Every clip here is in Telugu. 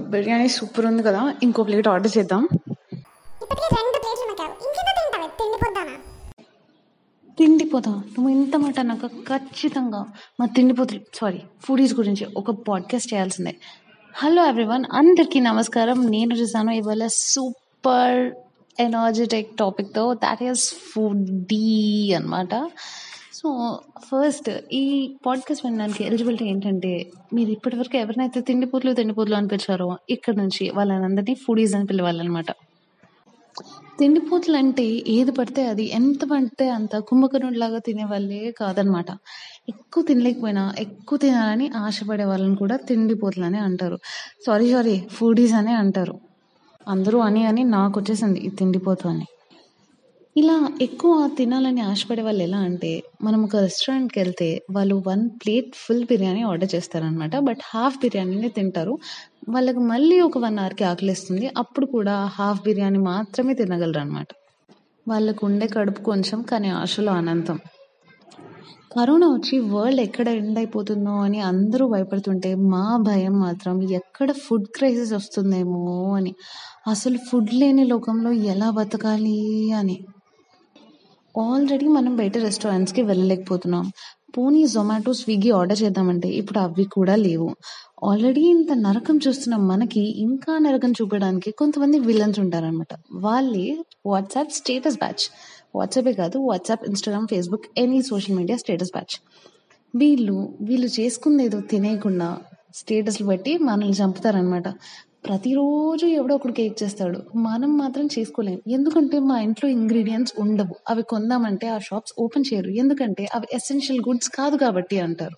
బిర్యానీ సూపర్ ఉంది కదా ఇంకో ప్లేట్ ఆర్డర్ చేద్దాం. తిండిపోతా నువ్వు ఇంత మాట అన్నాక ఖచ్చితంగా. మా తిండిపోతులు సారీ ఫుడీస్ గురించి ఒక పాడ్కాస్ట్ చేయాల్సిందే. హలో ఎవ్రీవన్ అందరికీ నమస్కారం. నేను చూసాను ఇవాళ సూపర్ ఎనర్జెటిక్ టాపిక్తో దాట్ ఈస్ ఫుడీ అనమాట సో ఫస్ట్ ఈ పాడ్కాస్ట్ వినడానికి ఎలిజిబిలిటీ ఏంటంటే మీరు ఇప్పటివరకు ఎవరినైతే తిండిపోతులు తిండిపోతులు అనిపించారో ఇక్కడ నుంచి వాళ్ళని ఫుడీస్ అని పిలవాలన్నమాట. తిండిపోతులు అంటే ఏది పడితే అది ఎంత పడితే అంత కుంభకర్ణుడిలాగా తినే వాళ్ళే కాదనమాట ఎక్కువ తినలేకపోయినా ఎక్కువ తినాలని ఆశపడే వాళ్ళని కూడా తిండిపోతులు అని అంటారు. సారీ సారీ ఫుడీస్ అనే అంటారు. అందరూ అని అని నాకు వచ్చేసింది ఈ తిండిపోతు అని. ఇలా ఎక్కువ తినాలని ఆశపడే వాళ్ళు ఎలా అంటే మనం ఒక రెస్టారెంట్కి వెళ్తే వాళ్ళు one plate full biryani order చేస్తారనమాట బట్ హాఫ్ బిర్యానీనే తింటారు. వాళ్ళకి మళ్ళీ ఒక వన్ అవర్కి ఆకలిస్తుంది. అప్పుడు కూడా హాఫ్ బిర్యానీ మాత్రమే తినగలరు అనమాట వాళ్ళకు ఉండే కడుపు కొంచెం కానీ ఆశలో అనంతం. కరోనా వచ్చి వరల్డ్ ఎక్కడ ఎండ్ అయిపోతుందో అని అందరూ భయపడుతుంటే మా భయం మాత్రం ఎక్కడ ఫుడ్ క్రైసిస్ వస్తుందేమో అని. అసలు ఫుడ్ లేని లోకంలో ఎలా బతకాలి అని. ఆల్రెడీ మనం బయట రెస్టారెంట్స్కి వెళ్ళలేకపోతున్నాం. పోనీ జొమాటో స్విగ్గీ ఆర్డర్ చేద్దామంటే ఇప్పుడు అవి కూడా లేవు. ఆల్రెడీ ఇంత నరకం చూస్తున్న మనకి ఇంకా నరకం చూపడానికి కొంతమంది విలన్స్ ఉంటారనమాట వాళ్ళే వాట్సాప్ స్టేటస్ బ్యాచ్ వాట్సాపే కాదు WhatsApp Instagram Facebook any social media status batch వీళ్ళు వీళ్ళు చేసుకుంది ఏదో తినేయకుండా స్టేటస్లు బట్టి మనల్ని చంపుతారనమాట ప్రతిరోజు ఎవడో ఒకడు కేక్ చేస్తాడు. మనం మాత్రం చేసుకోలేం. ఎందుకంటే మా ఇంట్లో ఇంగ్రీడియంట్స్ ఉండవు. అవి కొందామంటే ఆ షాప్స్ ఓపెన్ చేయరు. ఎందుకంటే అవి ఎసెన్షియల్ గుడ్స్ కాదు కాబట్టి అంటారు.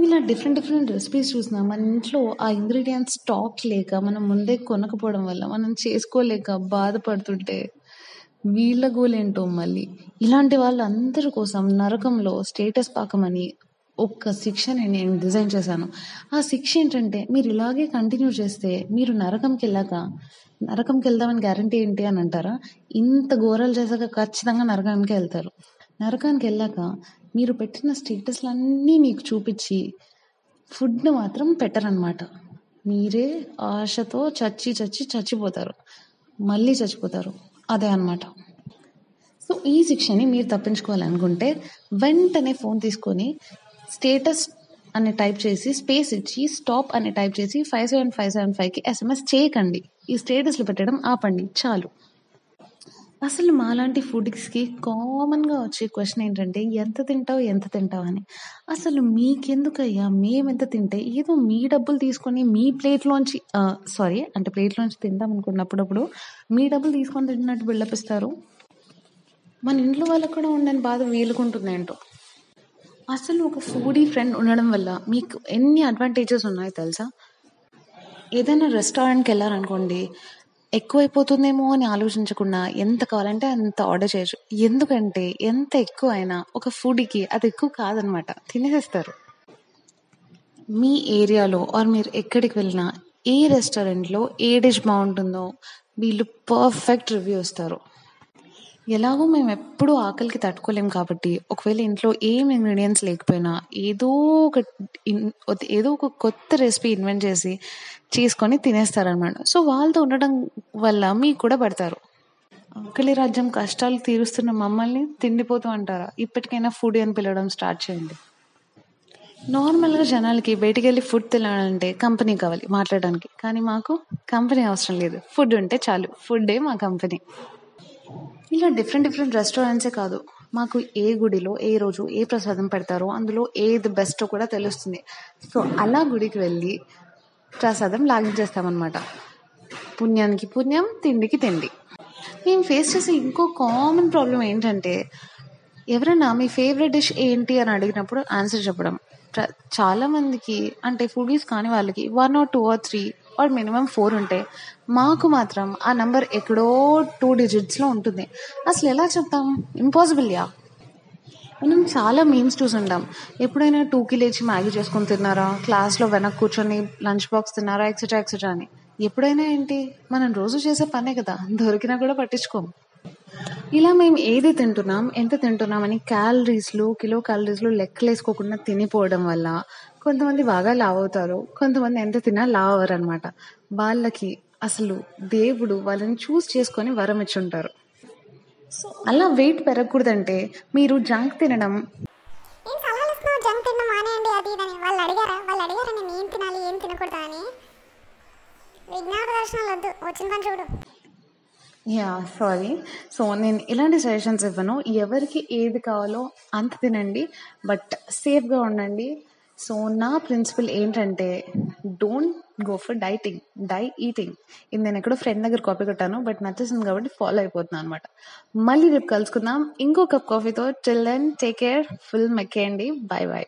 ఇలా డిఫరెంట్ డిఫరెంట్ రెసిపీస్ చూసినా. మన ఇంట్లో ఆ ఇంగ్రీడియంట్స్ స్టాక్ లేక మనం ముందే కొనకపోవడం వల్ల మనం చేసుకోలేక బాధపడుతుంటే వీళ్ళ గోలేంటో మళ్ళీ. ఇలాంటి వాళ్ళందరి కోసం నరకంలో స్టేటస్ పాకమని ఒక్క శిక్షని నేను డిజైన్ చేశాను. ఆ శిక్ష ఏంటంటే మీరు ఇలాగే కంటిన్యూ చేస్తే మీరు నరకంకి వెళ్ళాక నరకంకి వెళ్దామని గ్యారంటీ ఏంటి అని అంటారా? ఇంత ఘోరాలు చేశాక ఖచ్చితంగా నరకానికి వెళ్తారు. నరకానికి వెళ్ళాక మీరు పెట్టిన స్టేటస్లన్నీ మీకు చూపించి ఫుడ్ని మాత్రం పెట్టరనమాట మీరే ఆశతో చచ్చి చచ్చి చచ్చిపోతారు. మళ్ళీ చచ్చిపోతారు. అదే అన్నమాట. సో ఈ శిక్షని మీరు తప్పించుకోవాలనుకుంటే వెంటనే ఫోన్ తీసుకొని స్టేటస్ అని టైప్ చేసి స్పేస్ ఇచ్చి స్టాప్ అని టైప్ చేసి ఫైవ్ సెవెన్ ఫైవ్ సెవెన్ ఫైవ్కి ఎస్ఎంఎస్ చేయకండి. ఈ స్టేటస్లు పెట్టడం ఆపండి. చాలు. అసలు మాలాంటి ఫుడ్స్కి కామన్గా వచ్చే క్వశ్చన్ ఏంటంటే ఎంత తింటావు ఎంత తింటావు అని. అసలు మీకెందుకయ్యా? మేమెంత తింటే ఏదో మీ డబ్బులు తీసుకొని మీ ప్లేట్లోంచి సారీ అంటే ప్లేట్లోంచి తింటాం అనుకున్నప్పుడప్పుడు మీ డబ్బులు తీసుకొని తింటున్నట్టు బిల్డప్ ఇస్తారు మన ఇంట్లో వాళ్ళకు కూడా ఉండని బాధ వీలుకుంటుంది ఏంటో అసలు ఒక ఫుడీ ఫ్రెండ్ ఉండడం వల్ల మీకు ఎన్ని అడ్వాంటేజెస్ ఉన్నాయో తెలుసా? ఏదైనా రెస్టారెంట్కి వెళ్ళారనుకోండి ఎక్కువైపోతుందేమో అని ఆలోచించకుండా ఎంత కావాలంటే అంత ఆర్డర్ చేయొచ్చు. ఎందుకంటే ఎంత ఎక్కువ అయినా ఒక ఫుడ్కి అది ఎక్కువ కాదనమాట. తినేసేస్తారు. మీ ఏరియాలో ఆర్ మీరు ఎక్కడికి వెళ్ళినా ఏ రెస్టారెంట్లో ఏ డిష్ బాగుంటుందో వీళ్ళు పర్ఫెక్ట్ రివ్యూ ఇస్తారు. ఎలాగో మేము ఎప్పుడూ ఆకలికి తట్టుకోలేం కాబట్టి ఒకవేళ ఇంట్లో ఏం ఇంగ్రీడియంట్స్ లేకపోయినా ఏదో ఒక ఏదో ఒక కొత్త రెసిపీ ఇన్వెంట్ చేసి చేసుకొని తినేస్తారనమాట. సో వాళ్ళతో ఉండడం వల్ల మీకు కూడా పడతారు. ఆకలి రాజ్యం కష్టాలు తీరుస్తున్న మమ్మల్ని తిండిపోతూ అంటారా? ఇప్పటికైనా ఫుడ్ అని పిలవడం స్టార్ట్ చేయండి. నార్మల్గా జనాలకి బయటికి వెళ్ళి ఫుడ్ తినాలంటే కంపెనీ కావాలి మాట్లాడడానికి. కానీ మాకు కంపెనీ అవసరం లేదు. ఫుడ్ ఉంటే చాలు. ఫుడ్డే మా కంపెనీ ఇలా డిఫరెంట్ డిఫరెంట్ రెస్టారెంట్సే కాదు. మాకు ఏ గుడిలో ఏ రోజు ఏ ప్రసాదం పెడతారో అందులో ఏది బెస్టో కూడా తెలుస్తుంది. సో అలా గుడికి వెళ్ళి ప్రసాదం లాగించేస్తామన్నమాట. పుణ్యానికి పుణ్యం తిండికి తిండి. మేము ఫేస్ చేసే ఇంకో కామన్ ప్రాబ్లం ఏంటంటే ఎవరైనా మీ ఫేవరెట్ డిష్ ఏంటి అని అడిగినప్పుడు ఆన్సర్ చెప్పడం. ప్ర- చాలా మందికి అంటే ఫుడీస్ కాని వాళ్ళకి one or two or three or minimum four ఉంటాయి మాకు మాత్రం ఆ నంబర్ ఎక్కడో టూ డిజిట్స్లో ఉంటుంది. అసలు ఎలా చెప్తాం? ఇంపాసిబుల్ యా. మనం చాలా మీమ్స్ చూసుంటాం. ఎప్పుడైనా టూకి లేచి మ్యాగీ చేసుకొని తిన్నారా? క్లాస్లో వెనక్కి కూర్చొని లంచ్ బాక్స్ తిన్నారా? ఎక్సెట్రా ఎక్సెట్రా అని. ఎప్పుడైనా ఏంటి? మనం రోజు చేసే పనే కదా. దొరికినా కూడా పట్టించుకోం. ఇలా మేము ఏది తింటున్నాం ఎంత తింటున్నాం అని క్యాలరీస్లు కిలో క్యాలరీస్లు లెక్కలేసుకోకుండా తినిపోవడం వల్ల కొంతమంది బాగా లావ్ అవుతారు కొంతమంది ఎంత తిన్నా లావ్ అవ్వరు అనమాట వాళ్ళకి అసలు దేవుడు వాళ్ళని చూస్ చేసుకొని వరం ఇచ్చి ఉంటారు సో అలా వెయిట్ పెరగకూడదంటే మీరు జంక్ తినడం. ఏం సలహాలు ఇస్తున్నావు జంక్ తిన్న మానేయండి అది ఇదని. వాళ్ళు అడిగారా? వాళ్ళు అడిగారా నేను ఏం తినాలి ఏం తినకూడదా అని? విజ్ఞాన దర్శనాలు వద్దు వచ్చిన పని చూడు. యా సారీ సో నేను ఇలాంటి సజెషన్స్ ఇవ్వను. ఎవరికి ఏది కావాలో అంత తినండి బట్ సేఫ్గా ఉండండి. సో నా ప్రిన్సిపల్ ఏంటంటే don't go for dieting die eating ఇది నేను ఎక్కడో ఫ్రెండ్ దగ్గర కాపీ కొట్టాను బట్ నచ్చేసింది కాబట్టి ఫాలో అయిపోతున్నాను అనమాట మళ్ళీ రేపు కలుసుకుందాం. ఇంకో cup కాఫీతో till then take care full మెక్కేయండి bye bye